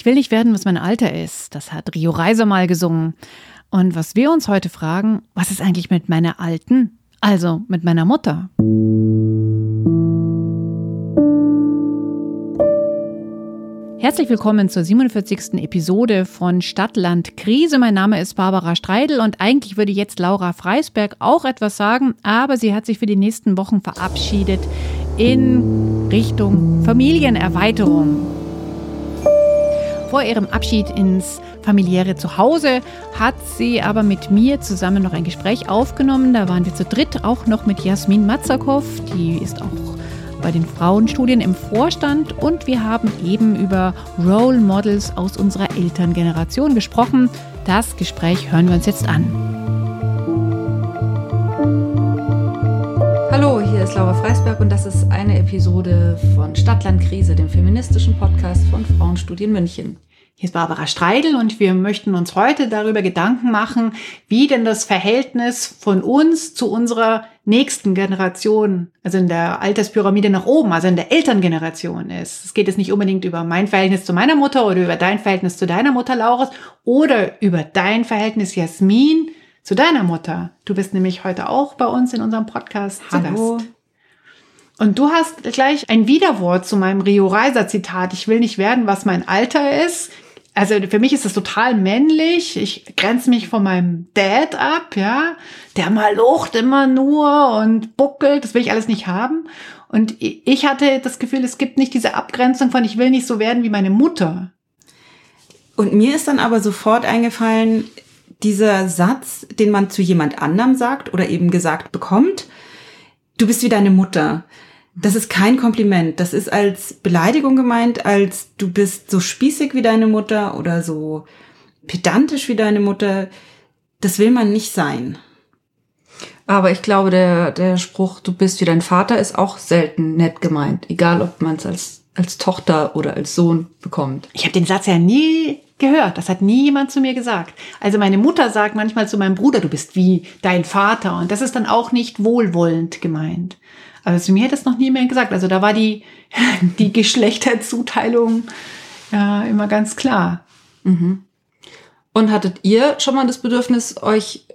Ich will nicht werden, was mein Alter ist. Das hat Rio Reiser mal gesungen. Und was wir uns heute fragen, was ist eigentlich mit meiner Alten? Also mit meiner Mutter. Herzlich willkommen zur 47. Episode von Stadtland Krise. Mein Name ist Barbara Streidel und eigentlich würde jetzt Laura Freisberg auch etwas sagen, aber sie hat sich für die nächsten Wochen verabschiedet in Richtung Familienerweiterung. Vor ihrem Abschied ins familiäre Zuhause hat sie aber mit mir zusammen noch ein Gespräch aufgenommen. Da waren wir zu dritt auch noch mit Jasmin Matzakow, die ist auch bei den Frauenstudien im Vorstand und wir haben eben über Role Models aus unserer Elterngeneration gesprochen. Das Gespräch hören wir uns jetzt an. Hallo, hier ist Laura Freisberg und das ist eine Episode von Stadtland Krise, dem feministischen Podcast von Frauenstudien München. Hier ist Barbara Streidel und wir möchten uns heute darüber Gedanken machen, wie denn das Verhältnis von uns zu unserer nächsten Generation, also in der Alterspyramide nach oben, also in der Elterngeneration ist. Es geht jetzt nicht unbedingt über mein Verhältnis zu meiner Mutter oder über dein Verhältnis zu deiner Mutter, Laurus, oder über dein Verhältnis, Jasmin, zu deiner Mutter. Du bist nämlich heute auch bei uns in unserem Podcast Hallo. zu Gast. Und du hast gleich ein Widerwort zu meinem Rio Reiser Zitat. Ich will nicht werden, was mein Alter ist also für mich ist das total männlich. Ich grenze mich von meinem Dad ab, ja. Der mal locht immer nur und buckelt. Das will ich alles nicht haben. Und ich hatte das Gefühl, es gibt nicht diese Abgrenzung von, ich will nicht so werden wie meine Mutter. Und mir ist dann aber sofort eingefallen, dieser Satz, den man zu jemand anderem sagt oder eben gesagt bekommt, du bist wie deine Mutter. Das ist kein Kompliment. Das ist als Beleidigung gemeint, als du bist so spießig wie deine Mutter oder so pedantisch wie deine Mutter. Das will man nicht sein. Aber ich glaube, der, der Spruch, du bist wie dein Vater, ist auch selten nett gemeint. Egal, ob man es als, als Tochter oder als Sohn bekommt. Ich habe den Satz ja nie gehört. Das hat nie jemand zu mir gesagt. Also meine Mutter sagt manchmal zu meinem Bruder, du bist wie dein Vater. Und das ist dann auch nicht wohlwollend gemeint. Aber zu mir hat das noch nie mehr gesagt. Also da war die, die Geschlechterzuteilung ja immer ganz klar. Mhm. Und hattet ihr schon mal das Bedürfnis, euch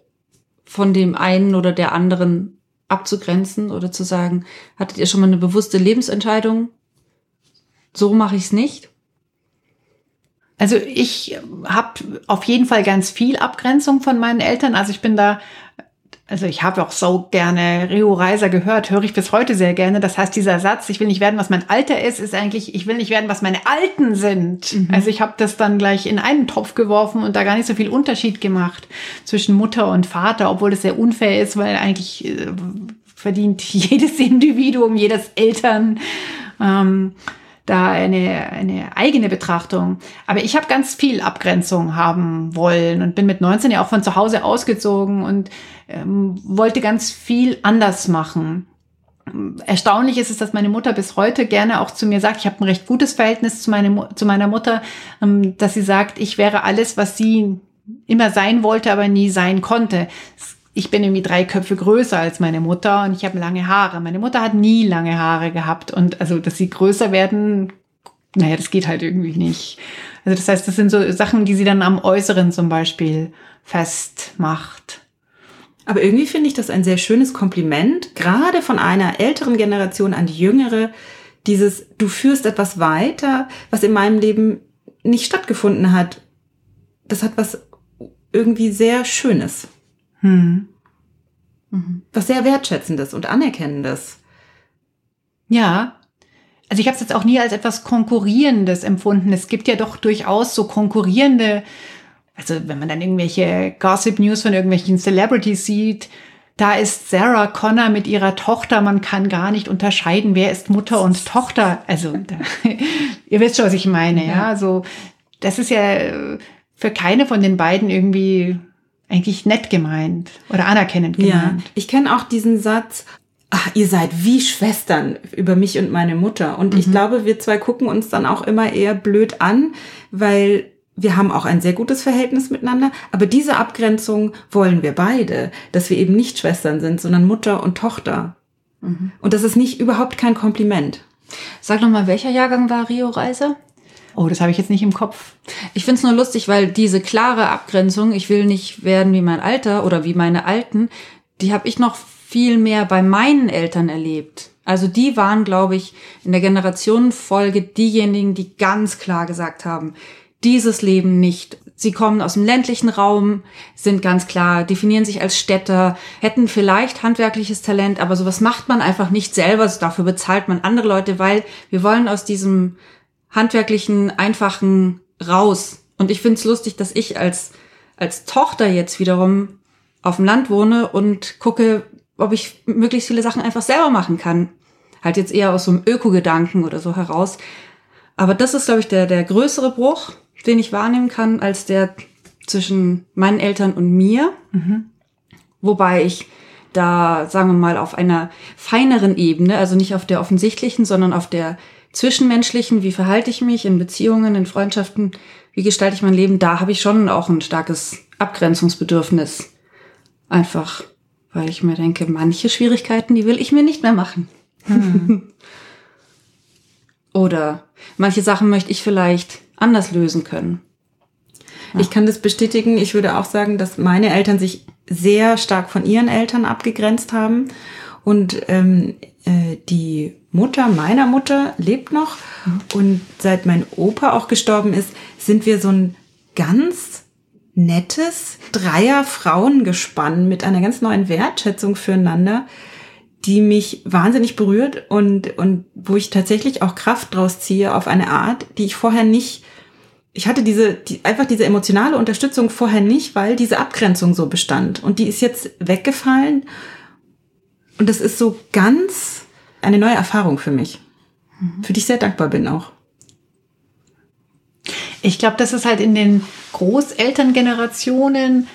von dem einen oder der anderen abzugrenzen oder zu sagen, hattet ihr schon mal eine bewusste Lebensentscheidung? So mache ich es nicht? Also ich habe auf jeden Fall ganz viel Abgrenzung von meinen Eltern. Also ich bin da also ich habe auch so gerne Rio Reiser gehört, höre ich bis heute sehr gerne. Das heißt, dieser Satz, ich will nicht werden, was mein Alter ist, ist eigentlich, ich will nicht werden, was meine Alten sind. Mhm. Also ich habe das dann gleich in einen Topf geworfen und da gar nicht so viel Unterschied gemacht zwischen Mutter und Vater, obwohl es sehr unfair ist, weil eigentlich äh, verdient jedes Individuum, jedes Eltern. Ähm, da eine, eine eigene Betrachtung. Aber ich habe ganz viel Abgrenzung haben wollen und bin mit 19 ja auch von zu Hause ausgezogen und ähm, wollte ganz viel anders machen. Erstaunlich ist es, dass meine Mutter bis heute gerne auch zu mir sagt, ich habe ein recht gutes Verhältnis zu, meine, zu meiner Mutter, ähm, dass sie sagt, ich wäre alles, was sie immer sein wollte, aber nie sein konnte. Ich bin irgendwie drei Köpfe größer als meine Mutter und ich habe lange Haare. Meine Mutter hat nie lange Haare gehabt und also, dass sie größer werden, naja, das geht halt irgendwie nicht. Also das heißt, das sind so Sachen, die sie dann am Äußeren zum Beispiel festmacht. Aber irgendwie finde ich das ein sehr schönes Kompliment, gerade von einer älteren Generation an die jüngere. Dieses, du führst etwas weiter, was in meinem Leben nicht stattgefunden hat. Das hat was irgendwie sehr Schönes. Hm. Mhm. Was sehr Wertschätzendes und Anerkennendes. Ja, also ich habe es jetzt auch nie als etwas Konkurrierendes empfunden. Es gibt ja doch durchaus so konkurrierende also wenn man dann irgendwelche Gossip News von irgendwelchen Celebrities sieht, da ist Sarah Connor mit ihrer Tochter. Man kann gar nicht unterscheiden, wer ist Mutter und Tochter. Also, da, ihr wisst schon, was ich meine, ja. ja. So, das ist ja für keine von den beiden irgendwie eigentlich nett gemeint oder anerkennend gemeint. Ja, ich kenne auch diesen Satz, ach, ihr seid wie Schwestern über mich und meine Mutter. Und mhm. ich glaube, wir zwei gucken uns dann auch immer eher blöd an, weil wir haben auch ein sehr gutes Verhältnis miteinander, aber diese Abgrenzung wollen wir beide, dass wir eben nicht Schwestern sind, sondern Mutter und Tochter. Mhm. Und das ist nicht überhaupt kein Kompliment. Sag noch mal, welcher Jahrgang war Rio Reiser? Oh, das habe ich jetzt nicht im Kopf. Ich find's nur lustig, weil diese klare Abgrenzung, ich will nicht werden wie mein Alter oder wie meine Alten, die habe ich noch viel mehr bei meinen Eltern erlebt. Also die waren, glaube ich, in der Generationenfolge diejenigen, die ganz klar gesagt haben, dieses Leben nicht. Sie kommen aus dem ländlichen Raum, sind ganz klar, definieren sich als Städter, hätten vielleicht handwerkliches Talent, aber sowas macht man einfach nicht selber. Dafür bezahlt man andere Leute, weil wir wollen aus diesem handwerklichen, einfachen raus. Und ich finde es lustig, dass ich als, als Tochter jetzt wiederum auf dem Land wohne und gucke, ob ich möglichst viele Sachen einfach selber machen kann. Halt jetzt eher aus so einem Öko-Gedanken oder so heraus. Aber das ist, glaube ich, der, der größere Bruch, den ich wahrnehmen kann, als der zwischen meinen Eltern und mir. Mhm. Wobei ich da, sagen wir mal, auf einer feineren Ebene, also nicht auf der offensichtlichen, sondern auf der zwischenmenschlichen, wie verhalte ich mich in Beziehungen, in Freundschaften, wie gestalte ich mein Leben, da habe ich schon auch ein starkes Abgrenzungsbedürfnis. Einfach, weil ich mir denke, manche Schwierigkeiten, die will ich mir nicht mehr machen. Hm. Oder manche Sachen möchte ich vielleicht anders lösen können. Ich kann das bestätigen. Ich würde auch sagen, dass meine Eltern sich sehr stark von ihren Eltern abgegrenzt haben. Und ähm, äh, die Mutter meiner Mutter lebt noch. Mhm. Und seit mein Opa auch gestorben ist, sind wir so ein ganz nettes Dreier-Frauengespann mit einer ganz neuen Wertschätzung füreinander, die mich wahnsinnig berührt und, und wo ich tatsächlich auch Kraft draus ziehe auf eine Art, die ich vorher nicht, ich hatte diese, die, einfach diese emotionale Unterstützung vorher nicht, weil diese Abgrenzung so bestand. Und die ist jetzt weggefallen. Und das ist so ganz eine neue Erfahrung für mich, mhm. für die ich sehr dankbar bin auch. Ich glaube, das ist halt in den Großelterngenerationen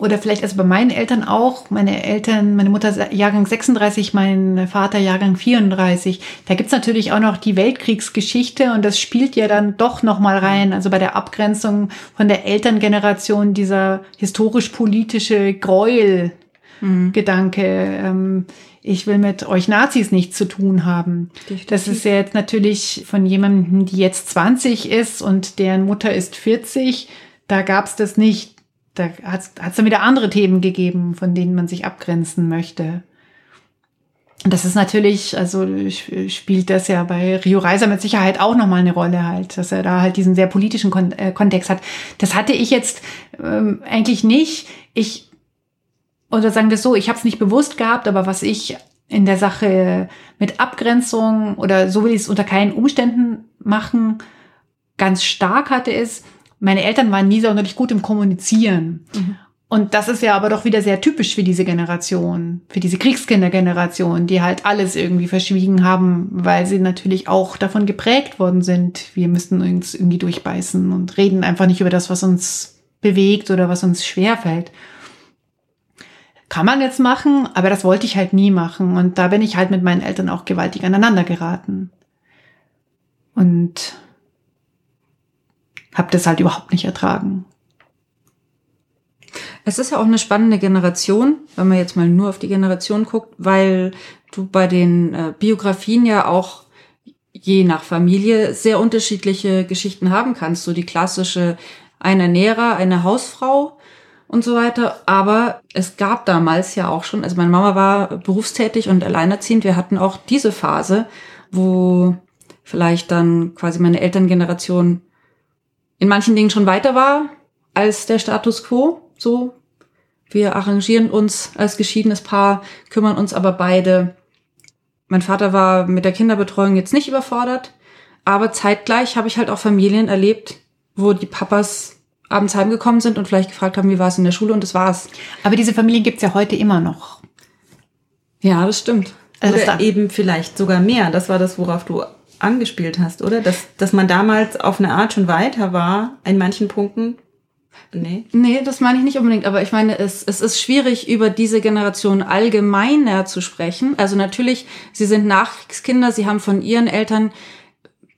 oder vielleicht also bei meinen Eltern auch, meine Eltern, meine Mutter Jahrgang 36, mein Vater Jahrgang 34, da gibt's natürlich auch noch die Weltkriegsgeschichte und das spielt ja dann doch nochmal rein, also bei der Abgrenzung von der Elterngeneration dieser historisch-politische Gräuel. Mhm. Gedanke, ähm, ich will mit euch Nazis nichts zu tun haben. Definitiv. Das ist ja jetzt natürlich von jemandem, die jetzt 20 ist und deren Mutter ist 40, da gab's das nicht da hat es dann wieder andere Themen gegeben, von denen man sich abgrenzen möchte. Und das ist natürlich, also spielt das ja bei Rio Reiser mit Sicherheit auch nochmal eine Rolle halt, dass er da halt diesen sehr politischen Kon äh, Kontext hat. Das hatte ich jetzt ähm, eigentlich nicht. Ich, oder sagen wir es so, ich habe es nicht bewusst gehabt, aber was ich in der Sache mit Abgrenzung oder so will ich es unter keinen Umständen machen, ganz stark hatte, ist, meine Eltern waren nie sonderlich gut im Kommunizieren. Mhm. Und das ist ja aber doch wieder sehr typisch für diese Generation, für diese Kriegskindergeneration, die halt alles irgendwie verschwiegen haben, weil sie natürlich auch davon geprägt worden sind. Wir müssten uns irgendwie durchbeißen und reden einfach nicht über das, was uns bewegt oder was uns schwerfällt. Kann man jetzt machen, aber das wollte ich halt nie machen. Und da bin ich halt mit meinen Eltern auch gewaltig aneinander geraten. Und habe das halt überhaupt nicht ertragen. Es ist ja auch eine spannende Generation, wenn man jetzt mal nur auf die Generation guckt, weil du bei den äh, Biografien ja auch je nach Familie sehr unterschiedliche Geschichten haben kannst. So die klassische eine Ernährer, eine Hausfrau und so weiter. Aber es gab damals ja auch schon, also meine Mama war berufstätig und alleinerziehend. Wir hatten auch diese Phase, wo vielleicht dann quasi meine Elterngeneration in manchen Dingen schon weiter war als der Status quo. So, wir arrangieren uns als geschiedenes Paar, kümmern uns aber beide. Mein Vater war mit der Kinderbetreuung jetzt nicht überfordert, aber zeitgleich habe ich halt auch Familien erlebt, wo die Papas abends heimgekommen sind und vielleicht gefragt haben, wie war es in der Schule und das war's. Aber diese Familien gibt's ja heute immer noch. Ja, das stimmt. Also Oder eben vielleicht sogar mehr. Das war das, worauf du angespielt hast, oder? Dass, dass man damals auf eine Art schon weiter war, in manchen Punkten. Nee. Nee, das meine ich nicht unbedingt, aber ich meine, es, es ist schwierig, über diese Generation allgemeiner zu sprechen. Also natürlich, sie sind Nachkriegskinder, sie haben von ihren Eltern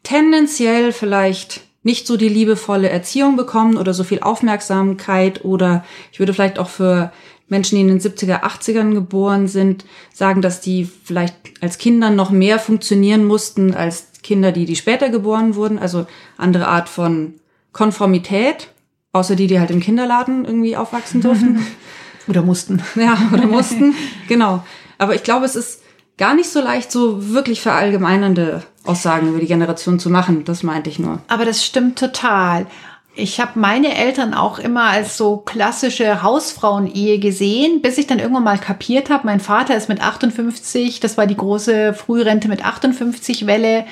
tendenziell vielleicht nicht so die liebevolle Erziehung bekommen oder so viel Aufmerksamkeit oder ich würde vielleicht auch für Menschen, die in den 70er, 80ern geboren sind, sagen, dass die vielleicht als Kinder noch mehr funktionieren mussten als Kinder, die, die später geboren wurden. Also andere Art von Konformität, außer die, die halt im Kinderladen irgendwie aufwachsen durften. Oder mussten. Ja, oder mussten. genau. Aber ich glaube, es ist gar nicht so leicht, so wirklich verallgemeinernde Aussagen über die Generation zu machen. Das meinte ich nur. Aber das stimmt total. Ich habe meine Eltern auch immer als so klassische Hausfrauen-Ehe gesehen, bis ich dann irgendwann mal kapiert habe, mein Vater ist mit 58, das war die große Frührente mit 58 Welle,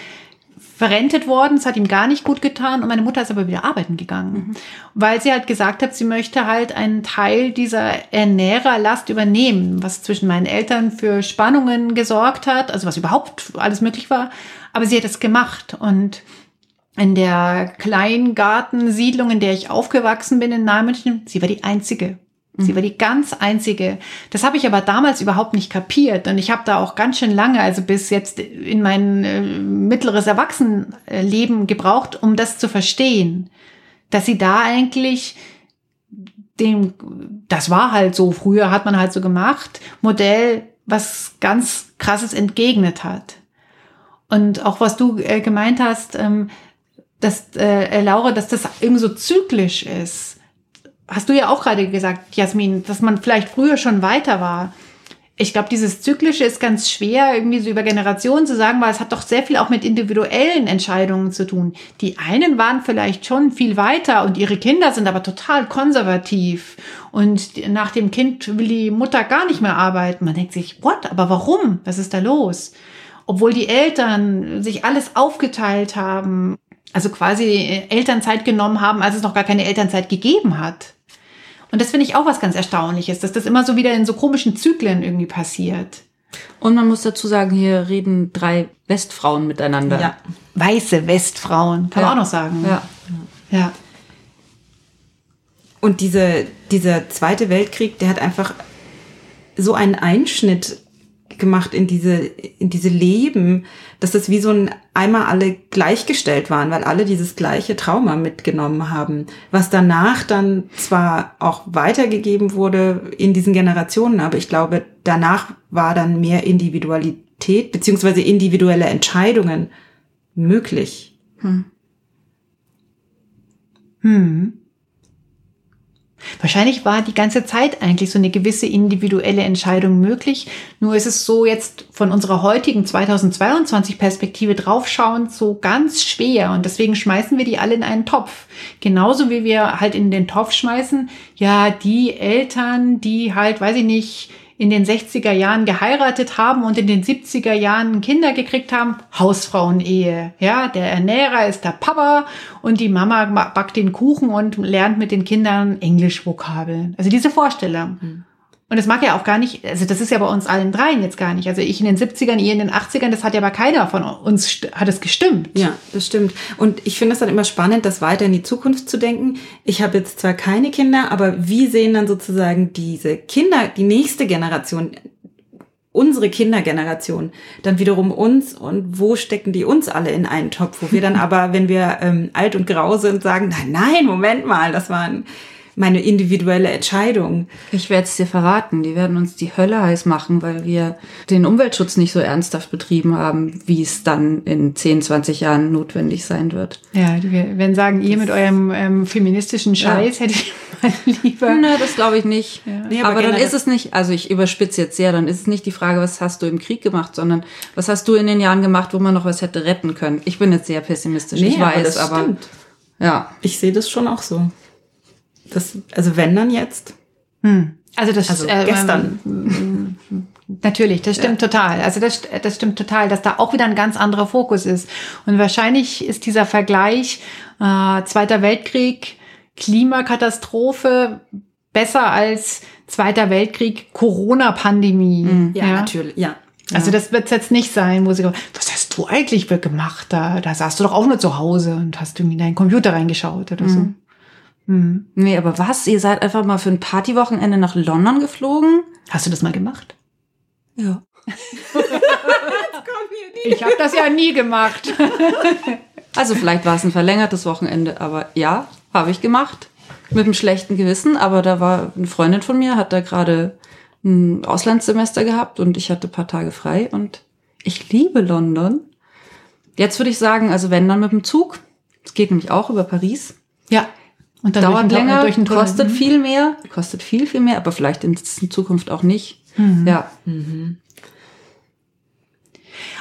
verrentet worden. Es hat ihm gar nicht gut getan und meine Mutter ist aber wieder arbeiten gegangen, mhm. weil sie halt gesagt hat, sie möchte halt einen Teil dieser Ernährerlast übernehmen, was zwischen meinen Eltern für Spannungen gesorgt hat, also was überhaupt alles möglich war. Aber sie hat es gemacht und in der Kleingartensiedlung, in der ich aufgewachsen bin in Nijmegen, sie war die einzige. Sie war die ganz einzige. Das habe ich aber damals überhaupt nicht kapiert und ich habe da auch ganz schön lange, also bis jetzt in mein äh, mittleres Erwachsenenleben gebraucht, um das zu verstehen, dass sie da eigentlich dem, das war halt so, früher hat man halt so gemacht, Modell was ganz krasses entgegnet hat. Und auch was du äh, gemeint hast, ähm, dass, äh, Laura, dass das irgendwie so zyklisch ist. Hast du ja auch gerade gesagt, Jasmin, dass man vielleicht früher schon weiter war. Ich glaube, dieses Zyklische ist ganz schwer, irgendwie so über Generationen zu sagen, weil es hat doch sehr viel auch mit individuellen Entscheidungen zu tun. Die einen waren vielleicht schon viel weiter und ihre Kinder sind aber total konservativ. Und nach dem Kind will die Mutter gar nicht mehr arbeiten. Man denkt sich, what? Aber warum? Was ist da los? Obwohl die Eltern sich alles aufgeteilt haben also quasi Elternzeit genommen haben, als es noch gar keine Elternzeit gegeben hat. Und das finde ich auch was ganz Erstaunliches, dass das immer so wieder in so komischen Zyklen irgendwie passiert. Und man muss dazu sagen, hier reden drei Westfrauen miteinander. Ja. Weiße Westfrauen, kann ja. man auch noch sagen. Ja. ja. Und diese, dieser Zweite Weltkrieg, der hat einfach so einen Einschnitt gemacht in diese, in diese Leben, dass das wie so ein einmal alle gleichgestellt waren, weil alle dieses gleiche Trauma mitgenommen haben, was danach dann zwar auch weitergegeben wurde in diesen Generationen, aber ich glaube, danach war dann mehr Individualität beziehungsweise individuelle Entscheidungen möglich. Hm. Hm. Wahrscheinlich war die ganze Zeit eigentlich so eine gewisse individuelle Entscheidung möglich. Nur ist es so jetzt von unserer heutigen 2022 Perspektive draufschauend so ganz schwer. Und deswegen schmeißen wir die alle in einen Topf. Genauso wie wir halt in den Topf schmeißen, ja, die Eltern, die halt, weiß ich nicht, in den 60er Jahren geheiratet haben und in den 70er Jahren Kinder gekriegt haben, Hausfrauenehe. Ja, der Ernährer ist der Papa und die Mama backt den Kuchen und lernt mit den Kindern Englischvokabeln. Also diese Vorstellung. Mhm. Und das mag ja auch gar nicht, also das ist ja bei uns allen dreien jetzt gar nicht. Also ich in den 70ern, ihr in den 80ern, das hat ja aber keiner von uns, hat es gestimmt. Ja, das stimmt. Und ich finde es dann immer spannend, das weiter in die Zukunft zu denken. Ich habe jetzt zwar keine Kinder, aber wie sehen dann sozusagen diese Kinder, die nächste Generation, unsere Kindergeneration, dann wiederum uns und wo stecken die uns alle in einen Topf, wo wir dann aber, wenn wir ähm, alt und grau sind, sagen, nein, nein, Moment mal, das waren meine individuelle Entscheidung. Ich werde es dir verraten. Die werden uns die Hölle heiß machen, weil wir den Umweltschutz nicht so ernsthaft betrieben haben, wie es dann in 10, 20 Jahren notwendig sein wird. Ja, die werden sagen, ihr mit eurem ähm, feministischen Scheiß ja. hätte ich mal lieber. Na, das glaube ich nicht. Ja. Nee, aber, aber dann ist es nicht, also ich überspitze jetzt sehr, dann ist es nicht die Frage, was hast du im Krieg gemacht, sondern was hast du in den Jahren gemacht, wo man noch was hätte retten können. Ich bin jetzt sehr pessimistisch, nee, ich weiß, aber, aber ja. Ich sehe das schon auch so. Das, also wenn dann jetzt? Hm. Also das also äh, gestern. Natürlich, das stimmt ja. total. Also das, das stimmt total, dass da auch wieder ein ganz anderer Fokus ist. Und wahrscheinlich ist dieser Vergleich äh, Zweiter Weltkrieg, Klimakatastrophe besser als Zweiter Weltkrieg, Corona-Pandemie. Mhm. Ja, ja, natürlich, ja. Also das wird jetzt nicht sein, wo sie was hast du eigentlich gemacht? Da, da saßt du doch auch nur zu Hause und hast irgendwie in deinen Computer reingeschaut oder mhm. so. Hm. Nee, aber was? Ihr seid einfach mal für ein Partywochenende nach London geflogen? Hast du das mal gemacht? Ja. ich habe das ja nie gemacht. Also vielleicht war es ein verlängertes Wochenende, aber ja, habe ich gemacht. Mit einem schlechten Gewissen, aber da war eine Freundin von mir, hat da gerade ein Auslandssemester gehabt und ich hatte ein paar Tage frei und ich liebe London. Jetzt würde ich sagen, also wenn dann mit dem Zug. Es geht nämlich auch über Paris. Ja. Und dann dauert durch länger, durch den kostet Tunnel. viel mehr, kostet viel, viel mehr, aber vielleicht in, in Zukunft auch nicht. Mhm. Ja. Mhm.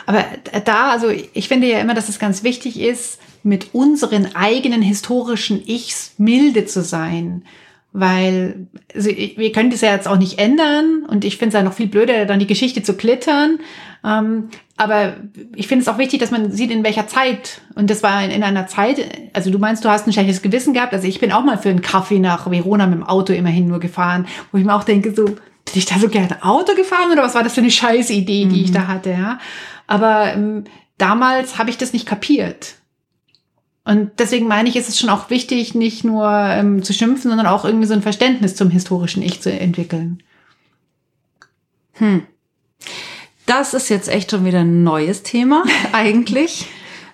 Aber da, also ich finde ja immer, dass es ganz wichtig ist, mit unseren eigenen historischen Ichs milde zu sein. Weil also wir können das ja jetzt auch nicht ändern und ich finde es ja noch viel blöder, dann die Geschichte zu klittern. Ähm, aber ich finde es auch wichtig, dass man sieht, in welcher Zeit. Und das war in, in, einer Zeit, also du meinst, du hast ein schlechtes Gewissen gehabt. Also ich bin auch mal für einen Kaffee nach Verona mit dem Auto immerhin nur gefahren, wo ich mir auch denke, so, bin ich da so gerne Auto gefahren oder was war das für eine scheiß Idee, die mhm. ich da hatte, ja? Aber ähm, damals habe ich das nicht kapiert. Und deswegen meine ich, ist es schon auch wichtig, nicht nur ähm, zu schimpfen, sondern auch irgendwie so ein Verständnis zum historischen Ich zu entwickeln. Hm. Das ist jetzt echt schon wieder ein neues Thema eigentlich,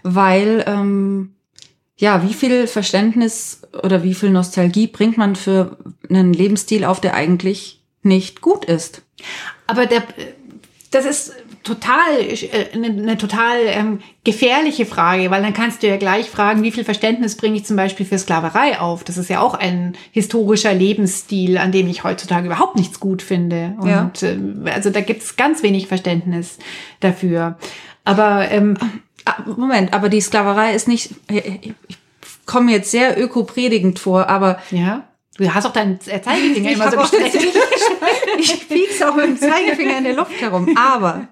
weil ähm, ja, wie viel Verständnis oder wie viel Nostalgie bringt man für einen Lebensstil auf, der eigentlich nicht gut ist? Aber der, das ist total äh, eine, eine total ähm, gefährliche Frage, weil dann kannst du ja gleich fragen, wie viel Verständnis bringe ich zum Beispiel für Sklaverei auf? Das ist ja auch ein historischer Lebensstil, an dem ich heutzutage überhaupt nichts gut finde. Und ja. äh, also da gibt es ganz wenig Verständnis dafür. Aber ähm, ah, Moment, aber die Sklaverei ist nicht. Ich komme jetzt sehr öko-predigend vor, aber ja. Du hast auch deinen Zeigefinger immer so gestreckt. ich piek's auch mit dem Zeigefinger in der Luft herum. Aber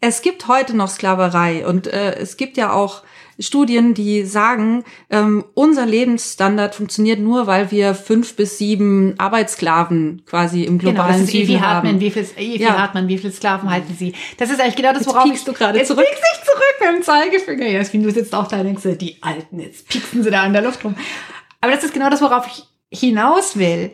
es gibt heute noch Sklaverei und äh, es gibt ja auch Studien, die sagen, ähm, unser Lebensstandard funktioniert nur, weil wir fünf bis sieben Arbeitssklaven quasi im genau, globalen genau, das ist Süden Hartmann, haben. Wie viel, Evi ja. Hartmann, wie viele Sklaven halten Sie? Das ist eigentlich genau das, worauf jetzt du gerade zurück. Jetzt ich zurück mit dem Zeigefinger. Ja, wie du sitzt auch da und denkst, die Alten, jetzt pieksen sie da in der Luft rum. Aber das ist genau das, worauf ich hinaus will.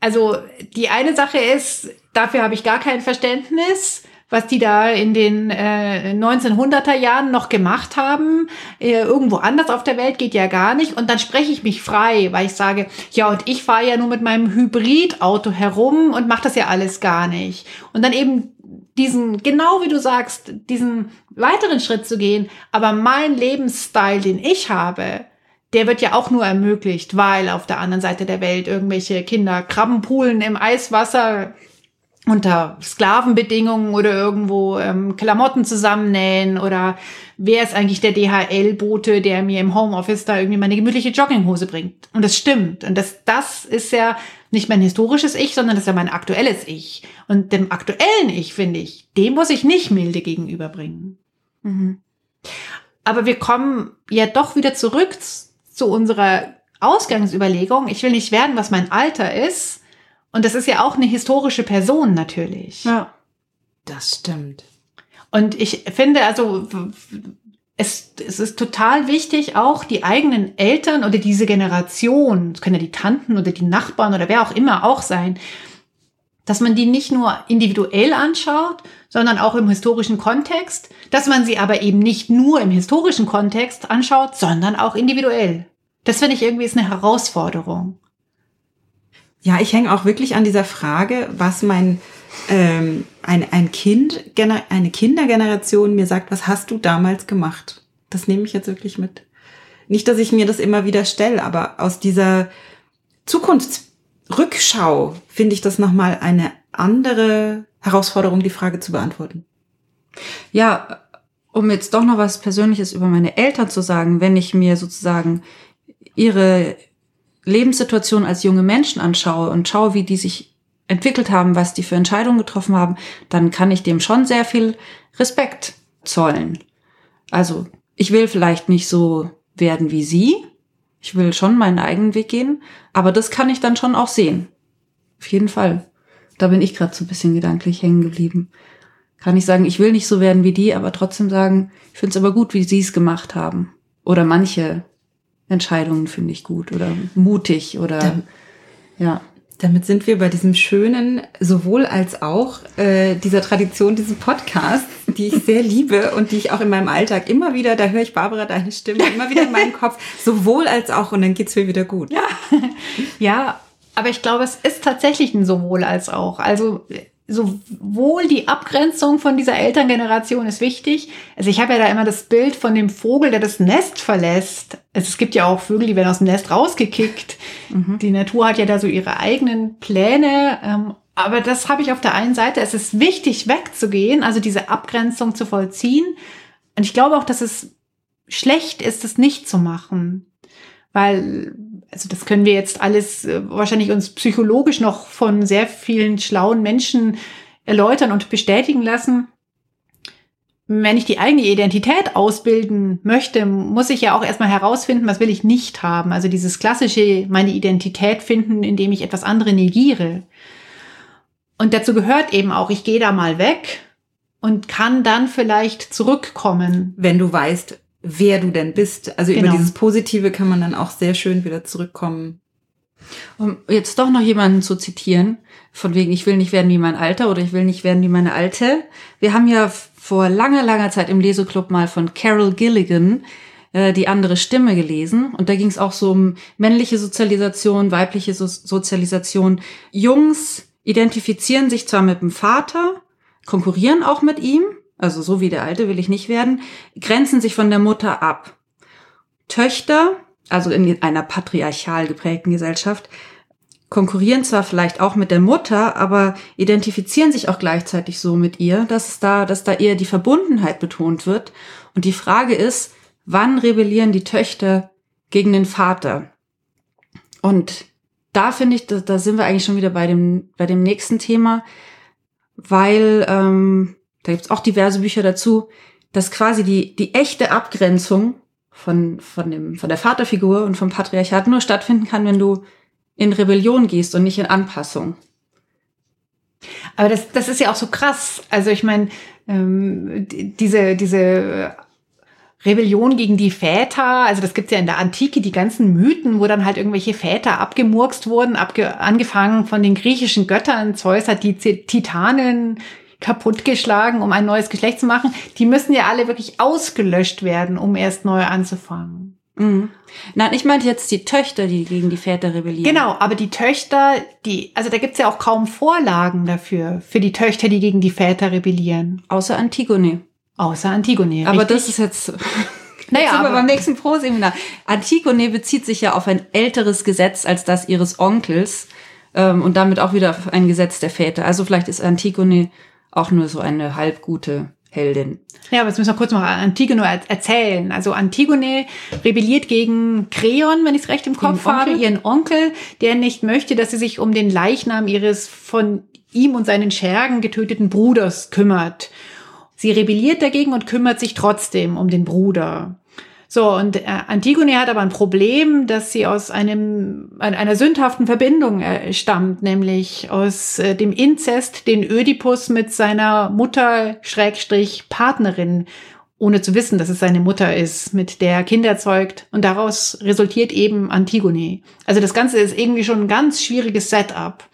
Also die eine Sache ist, dafür habe ich gar kein Verständnis, was die da in den äh, 1900er Jahren noch gemacht haben. Äh, irgendwo anders auf der Welt geht ja gar nicht. Und dann spreche ich mich frei, weil ich sage, ja, und ich fahre ja nur mit meinem Hybridauto herum und mache das ja alles gar nicht. Und dann eben diesen, genau wie du sagst, diesen weiteren Schritt zu gehen, aber mein Lebensstil, den ich habe, der wird ja auch nur ermöglicht, weil auf der anderen Seite der Welt irgendwelche Kinder Krabbenpoolen im Eiswasser unter Sklavenbedingungen oder irgendwo ähm, Klamotten zusammennähen oder wer ist eigentlich der DHL-Bote, der mir im Homeoffice da irgendwie meine gemütliche Jogginghose bringt. Und das stimmt. Und das, das ist ja nicht mein historisches Ich, sondern das ist ja mein aktuelles Ich. Und dem aktuellen Ich, finde ich, dem muss ich nicht milde gegenüberbringen. Mhm. Aber wir kommen ja doch wieder zurück zu unserer Ausgangsüberlegung, ich will nicht werden, was mein Alter ist. Und das ist ja auch eine historische Person natürlich. Ja. Das stimmt. Und ich finde, also, es, es ist total wichtig, auch die eigenen Eltern oder diese Generation, es können ja die Tanten oder die Nachbarn oder wer auch immer auch sein, dass man die nicht nur individuell anschaut, sondern auch im historischen Kontext, dass man sie aber eben nicht nur im historischen Kontext anschaut, sondern auch individuell. Das finde ich irgendwie ist eine Herausforderung. Ja, ich hänge auch wirklich an dieser Frage, was mein ähm, ein, ein Kind, eine Kindergeneration mir sagt, was hast du damals gemacht? Das nehme ich jetzt wirklich mit. Nicht, dass ich mir das immer wieder stelle, aber aus dieser Zukunfts Rückschau finde ich das nochmal eine andere Herausforderung, die Frage zu beantworten. Ja, um jetzt doch noch was Persönliches über meine Eltern zu sagen, wenn ich mir sozusagen ihre Lebenssituation als junge Menschen anschaue und schaue, wie die sich entwickelt haben, was die für Entscheidungen getroffen haben, dann kann ich dem schon sehr viel Respekt zollen. Also ich will vielleicht nicht so werden wie sie, ich will schon meinen eigenen Weg gehen, aber das kann ich dann schon auch sehen. Auf jeden Fall. Da bin ich gerade so ein bisschen gedanklich hängen geblieben. Kann ich sagen, ich will nicht so werden wie die, aber trotzdem sagen, ich finde es aber gut, wie sie es gemacht haben. Oder manche Entscheidungen finde ich gut oder mutig oder dann, ja. Damit sind wir bei diesem schönen sowohl als auch äh, dieser Tradition dieses Podcasts, die ich sehr liebe und die ich auch in meinem Alltag immer wieder, da höre ich Barbara deine Stimme immer wieder in meinem Kopf, sowohl als auch und dann geht's mir wieder gut. Ja, ja aber ich glaube, es ist tatsächlich ein sowohl als auch. Also sowohl die Abgrenzung von dieser Elterngeneration ist wichtig. Also ich habe ja da immer das Bild von dem Vogel, der das Nest verlässt. Also es gibt ja auch Vögel, die werden aus dem Nest rausgekickt. Mhm. Die Natur hat ja da so ihre eigenen Pläne. Ähm, aber das habe ich auf der einen Seite. Es ist wichtig, wegzugehen, also diese Abgrenzung zu vollziehen. Und ich glaube auch, dass es schlecht ist, es nicht zu machen. Weil also das können wir jetzt alles äh, wahrscheinlich uns psychologisch noch von sehr vielen schlauen Menschen erläutern und bestätigen lassen. Wenn ich die eigene Identität ausbilden möchte, muss ich ja auch erstmal herausfinden, was will ich nicht haben. Also dieses klassische, meine Identität finden, indem ich etwas andere negiere. Und dazu gehört eben auch, ich gehe da mal weg und kann dann vielleicht zurückkommen. Wenn du weißt, wer du denn bist. Also genau. über dieses Positive kann man dann auch sehr schön wieder zurückkommen. Um jetzt doch noch jemanden zu zitieren, von wegen, ich will nicht werden wie mein Alter oder ich will nicht werden wie meine Alte. Wir haben ja vor langer, langer Zeit im Leseclub mal von Carol Gilligan äh, die andere Stimme gelesen. Und da ging es auch so um männliche Sozialisation, weibliche so Sozialisation. Jungs identifizieren sich zwar mit dem Vater, konkurrieren auch mit ihm, also so wie der Alte will ich nicht werden, grenzen sich von der Mutter ab. Töchter, also in einer patriarchal geprägten Gesellschaft, konkurrieren zwar vielleicht auch mit der Mutter, aber identifizieren sich auch gleichzeitig so mit ihr, dass da, dass da eher die Verbundenheit betont wird. Und die Frage ist, wann rebellieren die Töchter gegen den Vater? Und da finde ich, da, da sind wir eigentlich schon wieder bei dem, bei dem nächsten Thema, weil ähm, da gibt's auch diverse Bücher dazu, dass quasi die, die echte Abgrenzung von, von, dem, von der Vaterfigur und vom Patriarchat nur stattfinden kann, wenn du in Rebellion gehst und nicht in Anpassung. Aber das, das ist ja auch so krass. Also ich meine, ähm, diese, diese Rebellion gegen die Väter, also das gibt's ja in der Antike, die ganzen Mythen, wo dann halt irgendwelche Väter abgemurkst wurden, abge angefangen von den griechischen Göttern. Zeus hat die Titanen kaputtgeschlagen, um ein neues Geschlecht zu machen. Die müssen ja alle wirklich ausgelöscht werden, um erst neu anzufangen. Mhm. Nein, ich meinte jetzt die Töchter, die gegen die Väter rebellieren. Genau, aber die Töchter, die, also da gibt's ja auch kaum Vorlagen dafür, für die Töchter, die gegen die Väter rebellieren. Außer Antigone. Außer Antigone. Aber richtig? das ist jetzt. Naja, aber beim nächsten Pro-Seminar. Antigone bezieht sich ja auf ein älteres Gesetz als das ihres Onkels ähm, und damit auch wieder auf ein Gesetz der Väter. Also vielleicht ist Antigone auch nur so eine halbgute Heldin. Ja, aber jetzt müssen wir kurz mal Antigone erzählen. Also Antigone rebelliert gegen Kreon, wenn ich es recht im Kopf habe, ihren Onkel, der nicht möchte, dass sie sich um den Leichnam ihres von ihm und seinen Schergen getöteten Bruders kümmert. Sie rebelliert dagegen und kümmert sich trotzdem um den Bruder. So, und äh, Antigone hat aber ein Problem, dass sie aus einem, einer sündhaften Verbindung äh, stammt, nämlich aus äh, dem Inzest, den Ödipus mit seiner Mutter, Schrägstrich, Partnerin, ohne zu wissen, dass es seine Mutter ist, mit der er Kinder zeugt. Und daraus resultiert eben Antigone. Also das Ganze ist irgendwie schon ein ganz schwieriges Setup.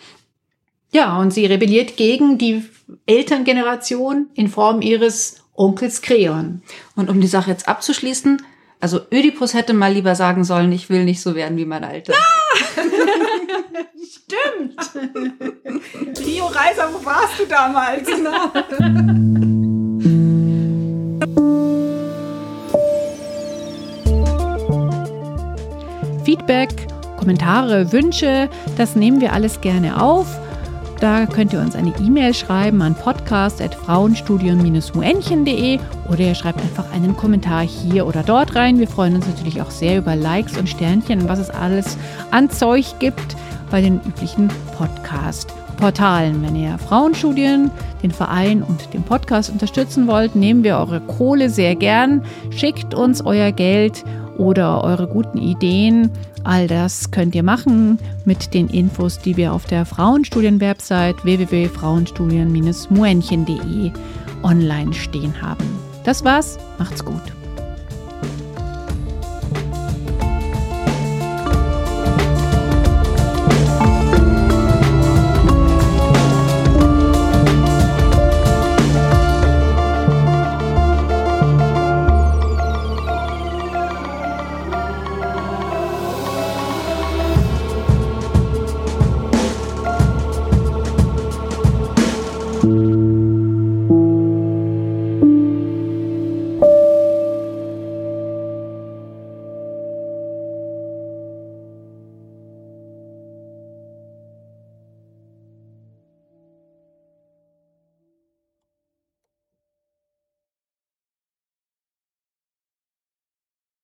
Ja, und sie rebelliert gegen die Elterngeneration in Form ihres Onkels Kreon. Und um die Sache jetzt abzuschließen, also Ödipus hätte mal lieber sagen sollen, ich will nicht so werden wie mein Alter. Ah! Stimmt. Rio Reiser, wo warst du damals? Feedback, Kommentare, Wünsche, das nehmen wir alles gerne auf. Da könnt ihr uns eine E-Mail schreiben an podcast.frauenstudion-muenchen.de oder ihr schreibt einfach einen Kommentar hier oder dort rein. Wir freuen uns natürlich auch sehr über Likes und Sternchen und was es alles an Zeug gibt bei den üblichen Podcast-Portalen. Wenn ihr Frauenstudien, den Verein und den Podcast unterstützen wollt, nehmen wir eure Kohle sehr gern. Schickt uns euer Geld oder eure guten Ideen. All das könnt ihr machen mit den Infos, die wir auf der Frauenstudien-Website www.frauenstudien-muenchen.de online stehen haben. Das war's, macht's gut.